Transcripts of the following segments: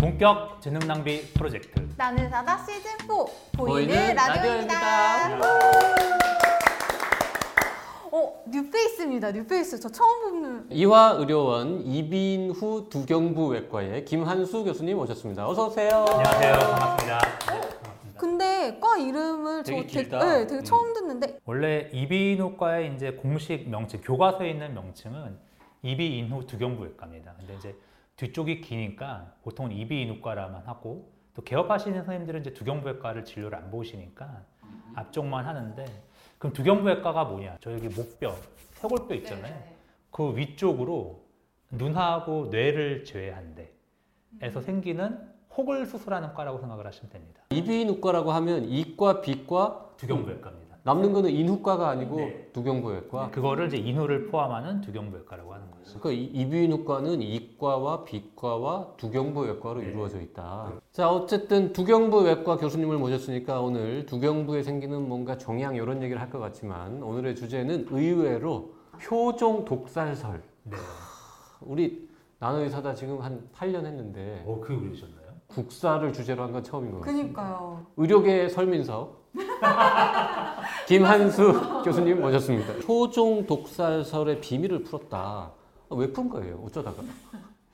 본격 재능 낭비 프로젝트. 나는 의사다 시즌 4 보이는 보이는 라디오입니다. 라디오입니다. 어 뉴페이스입니다. 뉴페이스 저 처음 보는. 이화 의료원 이비인후 두경부 외과의 김한수 교수님 오셨습니다. 어서 오세요. 안녕하세요. 반갑습니다. 네, 반갑습니다. 근데 과 이름을 되게 저 되게, 길다. 네, 되게 음. 처음 듣는데 원래 이비인후과의 이제 공식 명칭, 교과서에 있는 명칭은 이비인후 두경부외과입니다. 근데 이제 뒤쪽이 기니까 보통은 이비인후과라만 하고 또 개업하시는 선생님들은 이제 두경부외과를 진료를 안 보시니까 앞쪽만 하는데 그럼 두경부외과가 뭐냐? 저 여기 목뼈, 쇄골뼈 있잖아요. 그 위쪽으로 눈하고 뇌를 제외한 데 에서 생기는 혹을 수술하는 과라고 생각을 하시면 됩니다. 이비인후과라고 하면 이과, 비과, 두경부외과입니다. 남는 거는 인후과가 아니고 네. 두경부외과. 그거를 이제 인후를 포함하는 두경부외과라고 하는 거죠. 그러니까 이- 이비인후과는 이과와 비과와 두경부외과로 이루어져 있다. 자, 어쨌든 두경부외과 교수님을 모셨으니까 오늘 두경부에 생기는 뭔가 종양 이런 얘기를 할 것 같지만 오늘의 주제는 의외로 효종 독살설. 네. 우리 나노의사다 지금 한 8년 했는데 어, 그게 그러셨나요? 국사를 주제로 한 건 처음인 것 같아요. 그니까요. 의료계의 설민석 김한수 교수님 모셨습니다. 효종 독살설의 비밀을 풀었다. 아, 왜 푼 거예요? 어쩌다가?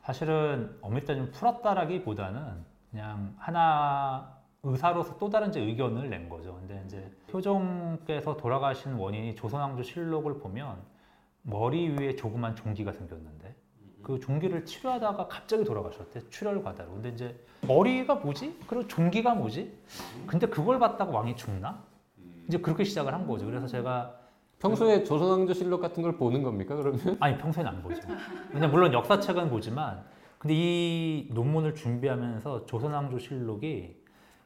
사실은 엄밀히 따지면 풀었다라기보다는 그냥 하나 의사로서 또 다른 이제 의견을 낸 거죠. 근데 이제 효종께서 돌아가신 원인이 조선왕조 실록을 보면 머리 위에 조그만 종기가 생겼는데 그 종기를 치료하다가 갑자기 돌아가셨대 출혈 과다로. 근데 이제 머리가 뭐지? 그리고 종기가 뭐지? 근데 그걸 봤다고 왕이 죽나? 이제 그렇게 시작을 한 거죠. 그래서 제가 평소에 조선왕조 실록 같은 걸 보는 겁니까? 그러면? 아니 평소에는 안 보죠. 근데 물론 역사책은 보지만 근데 이 논문을 준비하면서 조선왕조실록이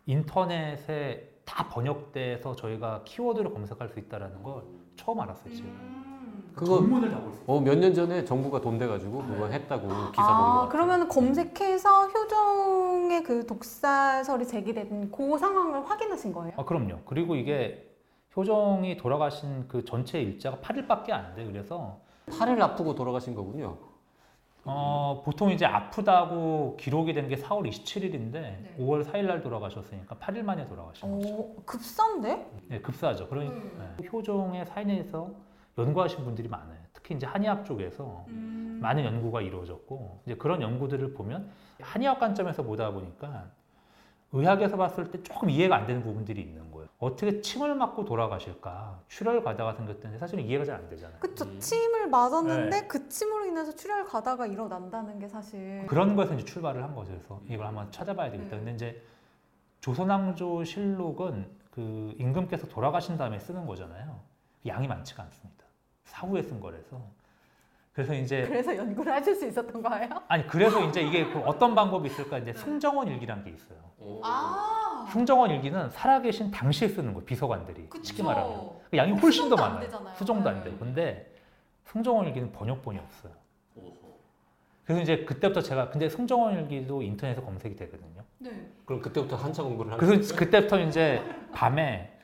인터넷에 다 번역돼서 저희가 키워드를 검색할 수 있다라는 걸 처음 알았어요 지금. 그거 논문을 다볼 수. 어, 몇 년 전에 정부가 돈 돼가지고 그거 했다고 기사 본것 아 같아요. 그러면 검색해서 효종의 그 독살설이 제기된 그 상황을 확인하신 거예요? 아 그럼요. 그리고 이게 효정이 돌아가신 그 전체 일자가 8일밖에 안 돼. 그래서 팔을 아프고 돌아가신 거군요. 어, 보통 이제 아프다고 기록이 된 게 4월 27일인데 5월 4일 날 돌아가셨으니까 8일 만에 돌아가신 거죠. 오 급사인데? 네, 급사하죠. 그러니까 네. 효종의 사인에서 연구하신 분들이 많아요. 특히 이제 한의학 쪽에서 많은 연구가 이루어졌고 이제 그런 연구들을 보면 한의학 관점에서 보다 보니까 의학에서 봤을 때 조금 이해가 안 되는 부분들이 있는 거예요. 어떻게 침을 맞고 돌아가실까? 출혈 과다가 생겼는데 사실은 이해가 잘 안 되잖아요. 그쵸 침을 맞았는데 네. 그 침으로 인해서 출혈 가다가 일어난다는 게 사실 그런 거에서 이제 출발을 한 거죠. 그래서 이걸 한번 찾아봐야 되겠다. 근데 이제 조선왕조 실록은 그 임금께서 돌아가신 다음에 쓰는 거잖아요. 양이 많지가 않습니다. 사후에 쓴 거라서. 그래서 이제 그래서 연구를 하실 수 있었던 거예요? 아니 그래서 이제 이게 그 어떤 방법이 있을까 이제 승정원 일기란 게 있어요. 아 승정원 일기는 살아계신 당시에 쓰는 거예요. 비서관들이 쉽게 말하면 그 양이 훨씬 더 수정도 안 많아요. 되잖아요. 수정도 안 네. 되고 근데 승정원 일기는 번역본이 없어요. 그래서 이제 그때부터 제가 근데 승정원 일기도 인터넷에 검색이 되거든요. 네. 그럼 그때부터 한차 공부를 하는 그래서 그때부터 이제 밤에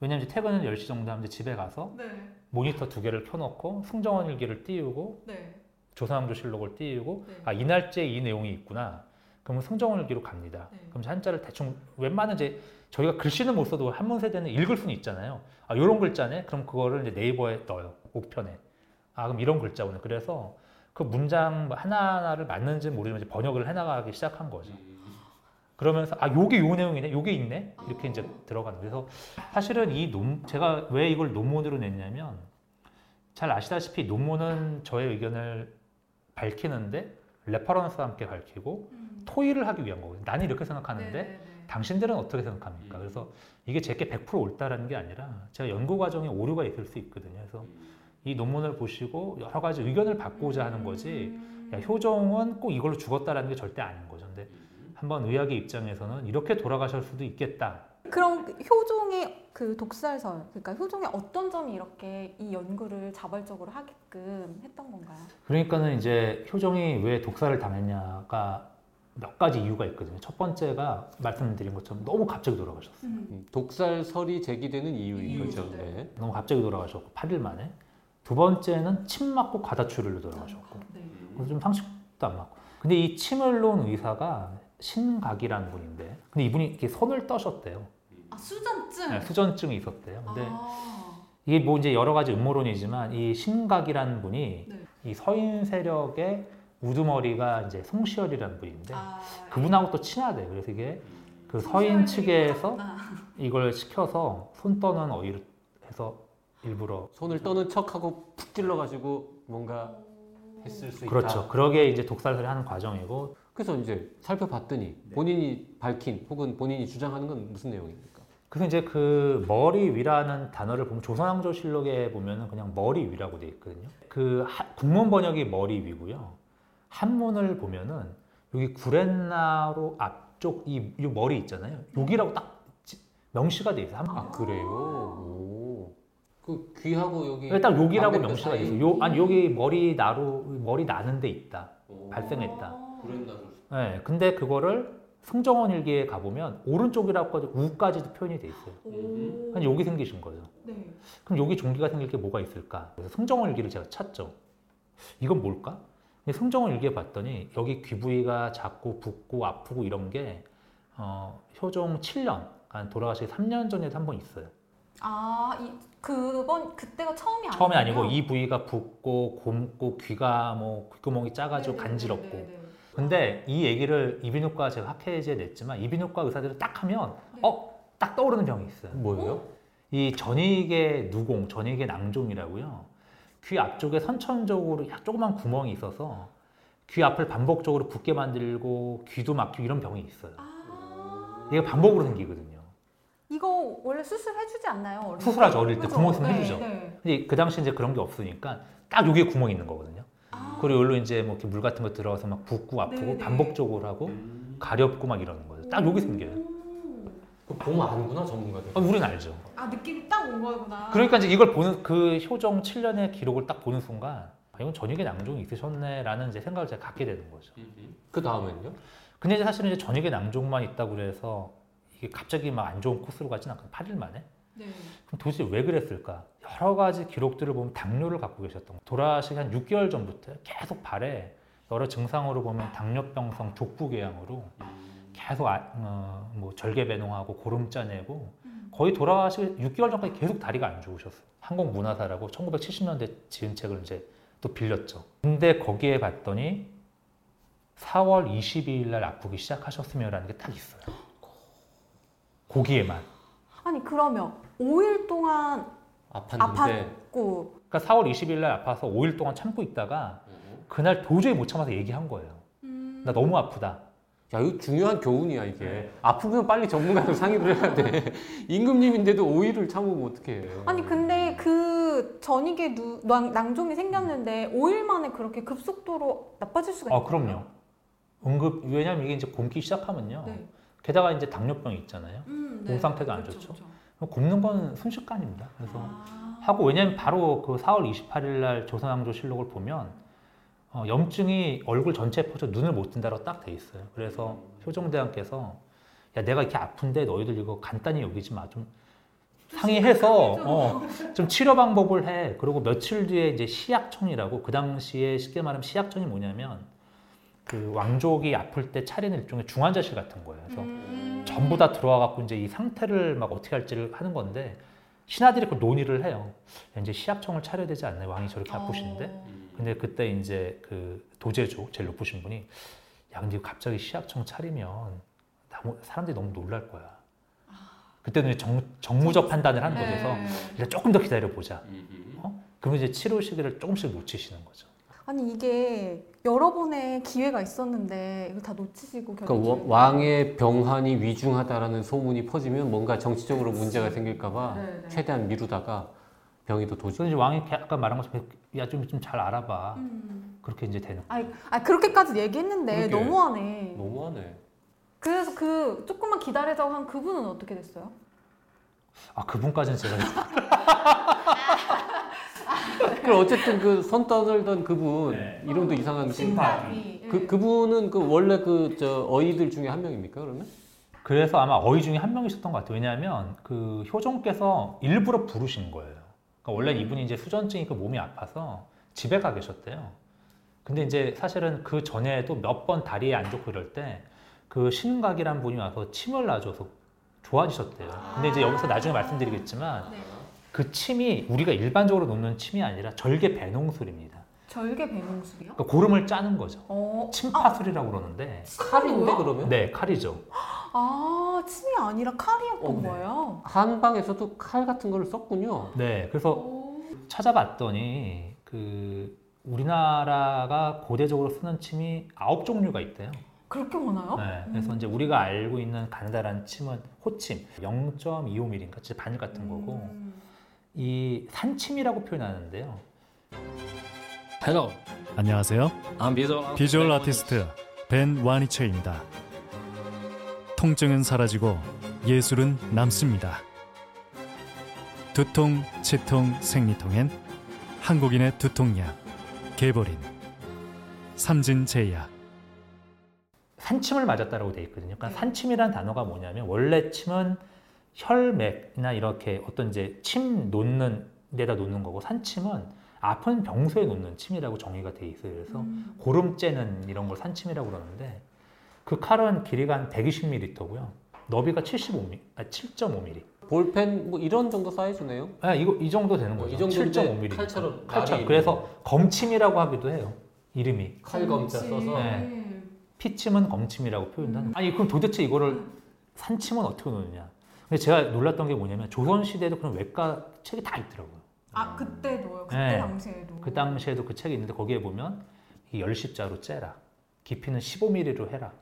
왜냐면 이제 퇴근은 10시 정도 하면 이제 집에 가서 네. 모니터 두 개를 켜놓고 승정원 일기를 띄우고 네. 조선왕조실록을 띄우고 네. 아 이날째 이 내용이 있구나. 그러면 승정원 일기로 갑니다. 네. 그럼 이제 한자를 대충 웬만한 이제 저희가 글씨는 못 써도 한문 세대는 읽을 수는 있잖아요. 아 이런 글자네. 그럼 그거를 이제 네이버에 넣어요. 우편에. 아 그럼 이런 글자구나. 그래서 그 문장 하나하나를 맞는지 모르지만 이제 번역을 해나가기 시작한 거죠. 그러면서 아 요게 요 내용이네, 요게 있네 이렇게 이제 들어가는. 거예요. 그래서 사실은 이 논 제가 왜 이걸 논문으로 냈냐면 잘 아시다시피 논문은 저의 의견을 밝히는데 reference와 함께 밝히고 토의를 하기 위한 거거든요. 나는 이렇게 생각하는데 당신들은 어떻게 생각합니까? 그래서 이게 제게 100% 옳다라는 게 아니라 제가 연구 과정에 오류가 있을 수 있거든요. 그래서 이 논문을 보시고 여러 가지 의견을 받고자 하는 거지. 야, 효종은 꼭 이걸로 죽었다라는 게 절대 아닌 거죠. 근데 한번 의학의 입장에서는 이렇게 돌아가실 수도 있겠다. 그럼 효종의 그 독살설, 그러니까 효종의 어떤 점이 이렇게 이 연구를 자발적으로 하게끔 했던 건가요? 그러니까는 이제 효종이 왜 독살을 당했냐가 몇 가지 이유가 있거든요. 첫 번째가 말씀드린 것처럼 너무 갑자기 돌아가셨어요. 음, 독살설이 제기되는 이유인 이유, 거죠. 네. 네. 너무 갑자기 돌아가셨고 8일 만에. 두 번째는 침 맞고 과다출혈로 돌아가셨고. 네. 그래서 좀 상식도 안 맞고. 근데 이 침을 놓은 의사가 신각이라는 분인데, 근데 이분이 이렇게 손을 떠셨대요. 아 수전증. 네, 수전증이 있었대요. 근데 아. 이게 뭐 이제 여러 가지 음모론이지만 이 신각이라는 분이 네. 이 서인 세력의 우두머리가 이제 송시열이라는 분인데 아, 그분하고 또 친하대. 그래서 이게 그 서인 측에서 이걸 시켜서 손 떠는 어휘를 해서 일부러 손을 떠는 척하고 푹 찔러가지고 뭔가 했을 수 있다. 그렇죠. 그러게 이제 독살설이 하는 과정이고 그래서 이제 살펴봤더니 본인이 밝힌 혹은 본인이 주장하는 건 무슨 내용입니까? 그래서 이제 그 머리 위라는 단어를 보면 조선왕조 실록에 보면은 그냥 머리 위라고 돼 있거든요. 그 하- 국문 번역이 머리 위고요. 한문을 보면은 여기 구렛나루 앞쪽 이, 이 머리 있잖아요. 여기라고 딱 지- 명시가 돼 있어요. 아 그래요? 오. 그 귀하고 여기 딱 여기라고 명시가 돼 사이. 있어요. 요, 아니 여기 머리 나루 머리 나는 데 있다. 오. 발생했다. 구렛나루. 네, 근데 그거를 승정원 일기에 가보면 오른쪽이라고 우까지도 표현이 돼 있어요. 오. 아니 여기 생기신 거죠. 네. 그럼 여기 종기가 생길 게 뭐가 있을까? 그래서 승정원 일기를 제가 찾죠. 이건 뭘까? 근데 승정원 일기에 봤더니 여기 귀 부위가 작고 붓고 아프고 이런 게 어, 효종 7년, 그러니까 돌아가시기 3년 전에도 한 번 있어요. 아, 이 그건 그때가 처음이 아니에요. 처음이 아니고 이 부위가 붓고 굼고 귀가 뭐 귓구멍이 작아지고 네, 간지럽고. 근데 이 얘기를 이비인후과 제가 학회지에 냈지만 이비인후과 의사들은 딱 하면 어? 딱 떠오르는 병이 있어요. 뭐예요? 이 전이계 누공, 전이계 낭종이라고요. 귀 앞쪽에 선천적으로 약 조그만 구멍이 있어서 귀 앞을 반복적으로 붓게 만들고 귀도 막히고 이런 병이 있어요. 아. 이게 반복으로 생기거든요. 이거 원래 수술해주지 않나요? 어릴 때? 수술하죠, 어릴 때. 그죠? 구멍 있으면 네, 해주죠. 네. 근데 그 당시 이제 그런 게 없으니까 딱 여기에 구멍이 있는 거거든요. 아. 그리고 여기로 이제 뭐 이렇게 물 같은 거 들어가서 막 붓고 아프고 네네. 반복적으로 하고 가렵고 막 이러는 거예요. 딱 여기 생겨요. 오. 그 보면 아는구나 전문가들. 아, 우리는 알죠. 아 느낌이 딱 온 거구나. 그러니까 이제 이걸 보는 그 효정 7년의 기록을 딱 보는 순간 아, 이건 전이계 낭종이 있으셨네라는 이제 생각을 제가 갖게 되는 거죠. 그 다음엔요? 근데 이제 사실은 이제 전이계 낭종만 있다고 그래서 이게 갑자기 막 안 좋은 코스로 가진 않거든요. 8일 만에. 네. 그럼 도대체 왜 그랬을까? 여러 가지 기록들을 보면 당뇨를 갖고 계셨던. 돌아가시기 한 6개월 전부터 계속 발에 여러 증상으로 보면 당뇨병성 족부궤양으로 계속 아, 어, 뭐 절개배농하고 고름 짜내고 거의 돌아가시기 6개월 전까지 계속 다리가 안 좋으셨어요. 한국문화사라고 1970년대 지은 책을 이제 또 빌렸죠. 근데 거기에 봤더니 4월 22일 날 아프기 시작하셨으며라는 게 딱 있어요. 거기에만. 아니 그러면 5일 동안 아팠는데 고 그러니까 4월 20일 날 아파서 5일 동안 참고 있다가 그날 도저히 못 참아서 얘기한 거예요. 음. 나 너무 아프다. 야 이거 중요한 교훈이야 이게. 아프면 빨리 전문가랑 상의를 해야 돼. 임금님인데도 오이를 참으면 어떡해. 아니 근데 그 전이계 누, 낭, 낭종이 생겼는데 5일 만에 그렇게 급속도로 나빠질 수가 아 있나요? 그럼요. 응급 왜냐면 이게 이제 굼기 시작하면요. 네. 게다가 이제 당뇨병이 있잖아요. 음, 몸 상태가 안 그렇죠, 좋죠. 그렇죠. 굼는 건 순식간입니다. 그래서 아. 하고 왜냐면 바로 그 4월 28일 날 조선왕조 실록을 보면 어, 염증이 얼굴 전체에 퍼져 눈을 못 뜬다고 딱돼 있어요. 그래서 효종대왕께서 야 내가 이렇게 아픈데 너희들 이거 간단히 여기지 마 좀 상의해서 어, 좀 치료 방법을 해. 그리고 며칠 뒤에 이제 시약청이라고 그 당시에 쉽게 말하면 시약청이 뭐냐면 그 왕족이 아플 때 차리는 일종의 중환자실 같은 거예요. 그래서 음. 전부 다 들어와 갖고 이제 이 상태를 막 어떻게 할지를 하는 건데 신하들이 그 논의를 해요. 야, 이제 시약청을 차려야 되지 않나요? 왕이 저렇게 아프신데. 어. 근데 그때 이제 그 도제조 제일 높으신 분이 야 근데 갑자기 시약청 차리면 너무 사람들이 너무 놀랄 거야. 그때는 이제 정, 정무적 판단을 하는 거죠. 그래서 네. 일단 조금 더 기다려 보자. 어? 그러면 이제 치료 시기를 조금씩 놓치시는 거죠. 아니 이게 여러 번의 기회가 있었는데 이거 다 놓치시고 그러니까 와- 왕의 병환이 위중하다라는 소문이 퍼지면 뭔가 정치적으로 문제가 생길까봐 네, 네. 최대한 미루다가 병이 더 도지. 그래서 왕이 아까 말한 것처럼 야좀 좀 잘 알아봐. 음. 그렇게 이제 되는. 아니, 아 그렇게까지 얘기했는데 그러게. 너무하네. 너무하네. 그래서 그 조금만 기다리자고 한 그분은 어떻게 됐어요? 아 그분까지는 제가 그럼 어쨌든 그손 떠들던 그분 네. 이름도 이상한 신박이. 그 그분은 그 원래 그 저 어이들 중에 한 명입니까 그러면? 그래서 아마 어이 중에 한 명이셨던 것 같아요. 왜냐하면 그 효종께서 일부러 부르신 거예요. 그러니까 원래 이분이 이제 수전증이 그 몸이 아파서 집에 가 계셨대요. 근데 이제 사실은 그 전에도 몇 번 다리에 안 좋고 이럴 때 그 신각이란 분이 와서 침을 놔줘서 좋아지셨대요. 근데 이제 여기서 나중에 말씀드리겠지만 네. 그 침이 우리가 일반적으로 놓는 침이 아니라 절개 배농술입니다. 절개 배농술이요? 그러니까 고름을 짜는 거죠. 어. 침파술이라고 그러는데 칼인데 그러면? 네 칼이죠. 아 침이 아니라 칼이었던 어, 네. 거예요. 한방에서도 칼 같은 걸 썼군요. 네 그래서 오. 찾아봤더니 그 우리나라가 고대적으로 쓰는 침이 아홉 종류가 있대요. 그렇게 많아요? 네, 그래서 이제 우리가 알고 있는 가느다란 침은 호침 0.25mm니까 진짜 바늘 같은 거고 음. 이 산침이라고 표현하는데요. Hello, 안녕하세요. I'm visual, 비주얼 아티스트 벤 와니처입니다. 통증은 사라지고 예술은 남습니다. 두통, 치통, 생리통엔 한국인의 두통약 개보린 삼진제약 산침을 맞았다라고 돼 있거든요. 그러니까 산침이라는 단어가 뭐냐면 원래 침은 혈맥이나 이렇게 어떤 이제 침 놓는 데다 놓는 거고 산침은 아픈 병소에 놓는 침이라고 정의가 돼 있어요. 그래서 음. 고름째는 이런 걸 산침이라고 그러는데 그 칼은 길이가 한 120mm고요. 너비가 75mm, 아 7.5mm. 볼펜 뭐 이런 정도 사이즈네요. 아 이거 이 정도 되는 거죠. 이 정도인데 7.5mm. 칼처럼 칼처럼. 그래서 검침이라고 하기도 해요. 이름이. 칼검자 써서 네. 피침은 검침이라고 표현하는. 아니 그럼 도대체 이거를 산침은 어떻게 놓느냐? 근데 제가 놀랐던 게 뭐냐면 조선 시대에도 그런 외과 책이 다 있더라고요. 아 그때도요. 그때 네. 당시에도. 그 당시에도 그 책이 있는데 거기에 보면 이 열십자로 째라. 깊이는 15mm로 해라.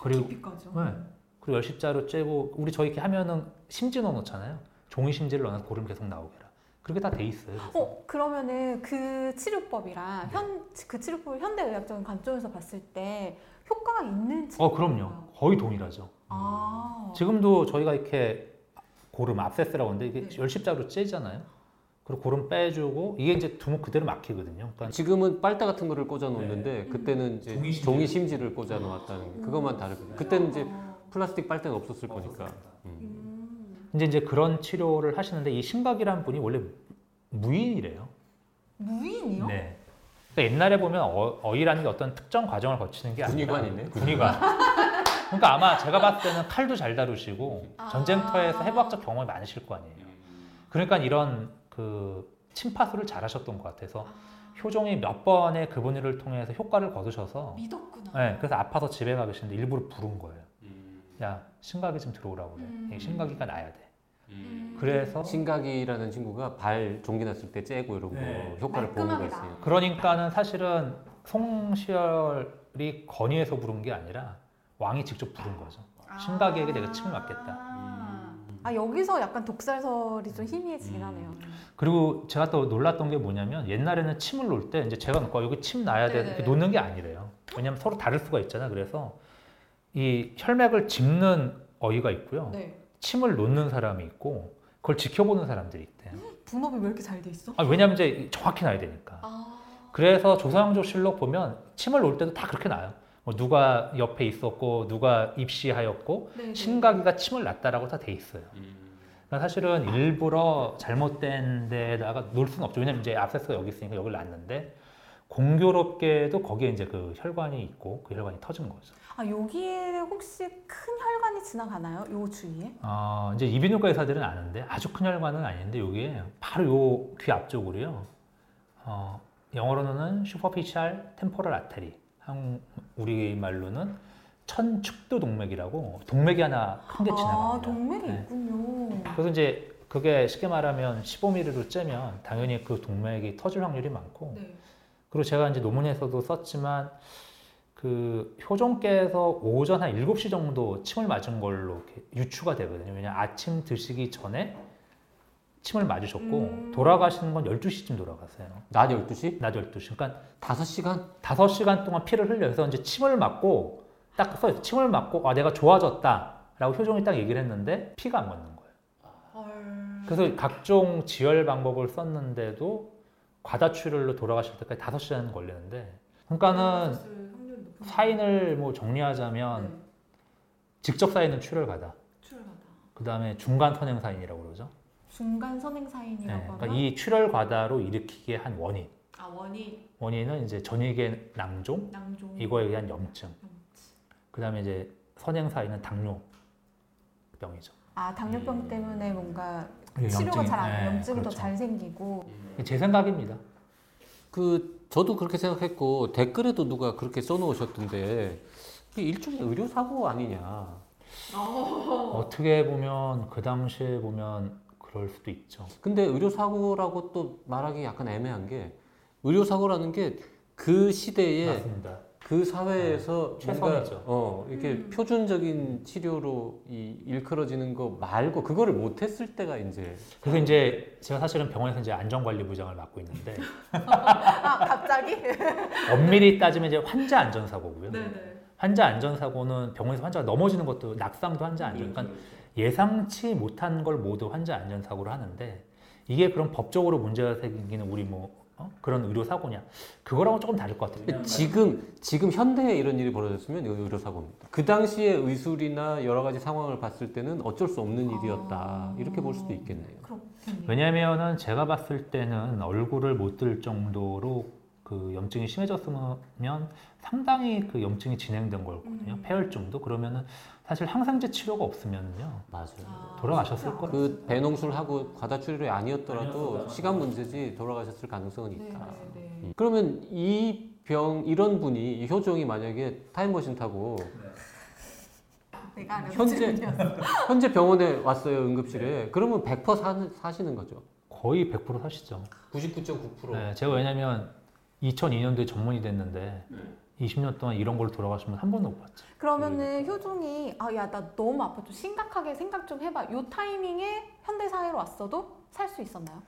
그리고 깊이까지요. 네. 그리고 열십자로 째고 우리 저희 이렇게 하면은 심지 넣어 놓잖아요. 종이 심지를 넣어서 고름 계속 나오게 해라. 그렇게 다 돼 있어요. 그래서. 어 그러면은 그 치료법이랑 현 그 치료법을 현대 의학적인 관점에서 봤을 때 효과가 있는 어 치료법인가요? 그럼요. 거의 동일하죠. 아 지금도 저희가 이렇게 고름 압세스라고 하는데 이게 네. 열십자로 째잖아요. 그리고 고름 빼주고 이게 이제 두목 그대로 막히거든요. 그러니까 지금은 빨대 같은 거를 꽂아 놓는데 네. 그때는 이제 종이 심지. 종이 심지를 꽂아 놓았다는 게 그것만 다르거든요. 그때는 이제 아, 플라스틱 빨대가 없었을 거니까. 음. 음. 이제 이제 그런 치료를 하시는데 이 신각이라는 분이 원래 무인이래요. 무인이요? 네. 그러니까 옛날에 보면 어, 이라는 게 어떤 특정 과정을 거치는 게 아니라 군의관이네. 군의관. 그러니까 아마 제가 봤을 때는 칼도 잘 다루시고 아. 전쟁터에서 해부학적 경험이 많으실 거 아니에요. 그러니까 이런 그 침파술을 잘하셨던 것 같아서 효종이 몇 번의 그분을 통해서 효과를 거두셔서 믿었구나. 네, 그래서 아파서 집에 가 계시는데 일부러 부른 거예요. 야 신각이 좀 들어오라고 그래. 음. 이 신각이가 나야 돼. 음. 그래서 신각이라는 친구가 발 종기 났을 때 째고 이런 거 네. 효과를 보는 거였어요. 그러니까는 사실은 송시열이 건의해서 부른 게 아니라 왕이 직접 부른 거죠. 신각이에게 내가 침을 맞겠다. 아, 아 여기서 약간 독살설이 좀 희미해지긴 음. 하네요. 그리고 제가 또 놀랐던 게 뭐냐면 옛날에는 침을 놓을 때 이제 제가 놓고 아, 여기 침 놔야 돼. 이렇게 놓는 게 아니래요. 왜냐하면 서로 다를 수가 있잖아. 그래서 이 혈맥을 짚는 어이가 있고요. 네. 침을 놓는 사람이 있고 그걸 지켜보는 사람들이 있대요. 분업이 왜 이렇게 잘 돼 있어? 아, 왜냐하면 이제 정확히 놔야 되니까. 아, 그래서 조선왕조 실록 보면 침을 놓을 때도 다 그렇게 놔요. 뭐 누가 옆에 있었고 누가 입시하였고 네. 네. 신각이가 침을 놨다라고 다 돼 있어요. 그러니까 사실은 일부러 잘못된 데다가 놓을 수는 없죠. 왜냐면 이제 압세스가 여기 있으니까 여기를 놨는데 공교롭게도 거기에 이제 그 혈관이 있고 그 혈관이 터진 거죠. 아 여기에 혹시 큰 혈관이 지나가나요? 요 주위에? 어, 이제 이비인후과 의사들은 아는데 아주 큰 혈관은 아닌데 여기에 바로 요 귀 앞쪽으로요. 어, 영어로는 superficial temporal artery, 한 우리 말로는 천축도 동맥이라고 동맥이 하나 큰 게 지나갑니다. 아 동맥이 네. 있군요. 그래서 이제 그게 쉽게 말하면 15mm로 째면 당연히 그 동맥이 터질 확률이 많고 네. 그리고 제가 이제 논문에서도 썼지만 그 효종께서 오전 한 7시 정도 침을 맞은 걸로 유추가 되거든요. 왜냐 아침 드시기 전에 침을 맞으셨고 음. 돌아가시는 건 12시쯤 돌아가세요. 낮 12시? 낮 12시. 그러니까 5시간? 5시간 동안 피를 흘려서 이제 침을 맞고 딱 써요. 침을 맞고 아 내가 좋아졌다라고 효종이 딱 얘기를 했는데 피가 안 걷는 거예요. 그래서 각종 지혈 방법을 썼는데도 과다출혈로 돌아가실 때까지 5시간 걸리는데 그러니까는 사인을 뭐 정리하자면 직접 사인은 출혈 과다. 그 다음에 중간 선행 사인이라고 그러죠. 중간 선행 네, 사인이라고 그러니까 하면 이 출혈 과다로 일으키게 한 원인. 아 원이 원인은 이제 전이계 낭종, 낭종 이거에 의한 염증. 그 다음에 이제 선행 사인은 당뇨병이죠. 아 당뇨병 때문에 뭔가 이게 치료가 염증이- 잘안 네. 염증이 그렇죠. 더잘 생기고 제 생각입니다. 그 저도 그렇게 생각했고 댓글에도 누가 그렇게 써놓으셨던데 일종의 의료 사고 아니냐. 어떻게 보면 그 당시에 보면 그럴 수도 있죠. 근데 의료 사고라고 또 말하기 약간 애매한 게 의료 사고라는 게 그 시대에 맞습니다. 그 사회에서 네, 뭔가 최선이죠. 어 이렇게 음. 표준적인 치료로 이 일컬어지는 거 말고 그거를 못 했을 때가 이제 그래서 이제 제가 사실은 병원에서 이제 안전관리부장을 맡고 있는데 아 갑자기 엄밀히 따지면 이제 환자 안전사고고요. 네네 환자 안전사고는 병원에서 환자가 넘어지는 것도 낙상도 환자 안전. 그러니까 예상치 못한 걸 모두 환자 안전사고로 하는데 이게 그럼 법적으로 문제가 생기는 우리 뭐 어? 그런 의료 사고냐? 그거랑은 조금 다를 것 같아요. 지금 지금 현대에 이런 일이 벌어졌으면 이거 의료 사고입니다. 그 당시에 의술이나 여러 가지 상황을 봤을 때는 어쩔 수 없는 일이었다 아. 이렇게 볼 수도 있겠네요. 왜냐면은 제가 봤을 때는 얼굴을 못 들 정도로 그 염증이 심해졌으면 상당히 그 염증이 진행된 거거든요. 음. 폐혈증도 그러면은 사실 항생제 치료가 없으면요 맞아요. 아, 돌아가셨을 쉽지 거예요. 그 배농술 하고 과다 출혈이 아니었더라도 아니었더라도. 시간 문제지 돌아가셨을 가능성은 않- 있다. 네네네. 음. 그러면 이 병 이런 분이 이 효종이 만약에 타임머신 타고 아는 현재. 현재 병원에 왔어요 응급실에 그러면 100% 사, 사시는 거죠. 거의 100% 사시죠. 99.9%. 네, 제가 왜냐면 2002년도에 전문이 됐는데 20년 동안 이런 걸로 돌아가시면 한 번도 못 봤죠. 그러면은 효종이 아 야 나 너무 아파 좀 심각하게 생각 좀 해봐. 요 타이밍에 현대 사회로 왔어도 살 수 있었나요?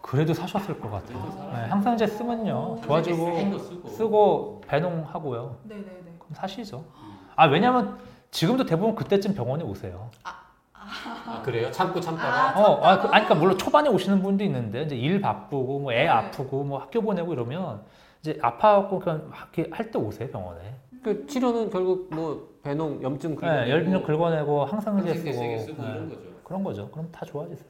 그래도 사셨을 것 같아요. 네, 항상제 쓰면요 좋아지고 쓰고. 쓰고 배농하고요. 네네네. 그럼 사시죠. 아 왜냐면 지금도 대부분 그때쯤 병원에 오세요. 아, 그래요? 참고 참다가 어, 아, 그, 아니, 그러니까 물론 초반에 오시는 분도 있는데 이제 일 바쁘고 뭐 애 네. 아프고 뭐 학교 보내고 이러면 이제 아파갖고 그냥 할때 오세요 병원에. 그 치료는 결국 뭐 배농 염증 긁어내고 네, 열빈 긁어내고 항상제 항생제 쓰고, 쓰고 네, 이런 거죠. 그런 거죠. 그럼 다 좋아지세요.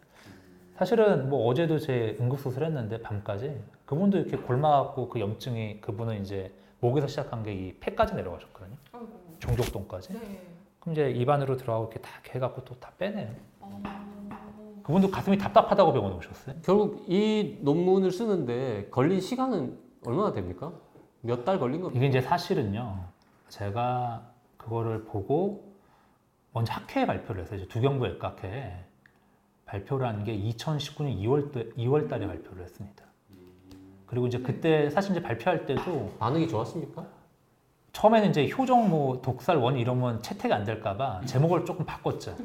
사실은 뭐 어제도 제 응급수술 했는데 밤까지 그분도 이렇게 골마갖고 그 염증이 그분은 이제 목에서 시작한 게 이 폐까지 내려가셨거든요. 아이고. 종족동까지. 네. 그럼 이제 입안으로 들어가고 이렇게 다 해갖고 또 다 빼내요. 어... 그분도 가슴이 답답하다고 병원에 오셨어요. 결국 이 논문을 쓰는데 걸린 시간은 얼마나 됩니까? 몇 달 걸린 겁니까? 이게 이제 사실은요. 제가 그거를 보고 먼저 학회에 발표를 했어요. 이제 두경부 외과학회에 발표를 한 게 2019년 2월 2월 달에 발표를 했습니다. 그리고 이제 그때 사실 이제 발표할 때도 반응이 좋았습니까? 처음에는 이제 효정 뭐 독살 원 이러면 채택이 안 될까봐 제목을 조금 바꿨죠.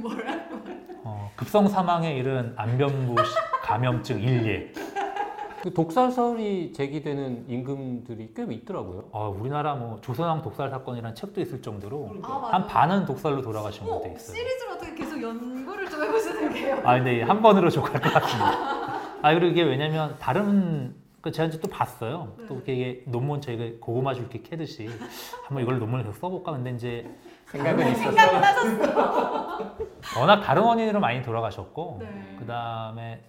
어, 급성 사망에 이른 안변부 시- 감염증 일례. 그 독살설이 제기되는 임금들이 꽤 있더라고요. 어, 우리나라 뭐 조선왕 독살 사건이라는 책도 있을 정도로 아 맞아. 한 반은 독살로 돌아가신 분도 어, 있어요. 시리즈로 어떻게 계속 연구를 좀 해보시는 게요? 아 근데 한 번으로 족할 것 같습니다. 아 그리고 이게 왜냐면 다른 그 제가 이제 또 봤어요. 또 이렇게 이게 논문 저희가 고구마줄 이렇게 캐듯이 한번 이걸 논문을 계속 써볼까 근데 이제 생각은 있었어. 생각은 하셨어. 워낙 다른 원인으로 많이 돌아가셨고 네. 그 다음에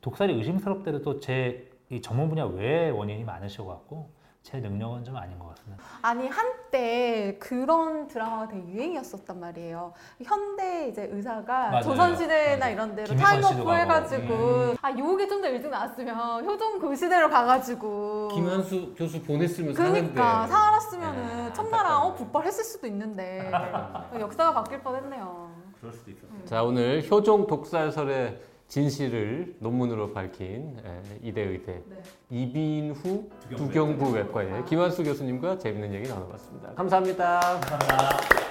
독살이 의심스럽대도 또제 이 전문 분야 외에 원인이 많으셔갖고 제 능력은 좀 아닌 것 같습니다. 아니 한때 그런 드라마가 되게 유행이었었단 말이에요. 현대 이제 의사가 맞아요. 조선시대나 맞아요. 이런 데로 김희선 씨도 time warp 가고. 해가지고 음. 아 요게 좀 더 일찍 나왔으면 효종 그 시대로 가가지고 김한수 교수 보냈으면 그러니까 사는데. 살았으면은 네, 청나라랑 어. 북벌했을 수도 있는데 역사가 바뀔 뻔했네요. 그럴 수도 있어. 자 오늘 효종 독살설의 진실을 논문으로 밝힌 에, 이대 의대 네. 이비인후 두경부 외과의 김한수 교수님과 재밌는 얘기 나눠봤습니다. 감사합니다. 감사합니다.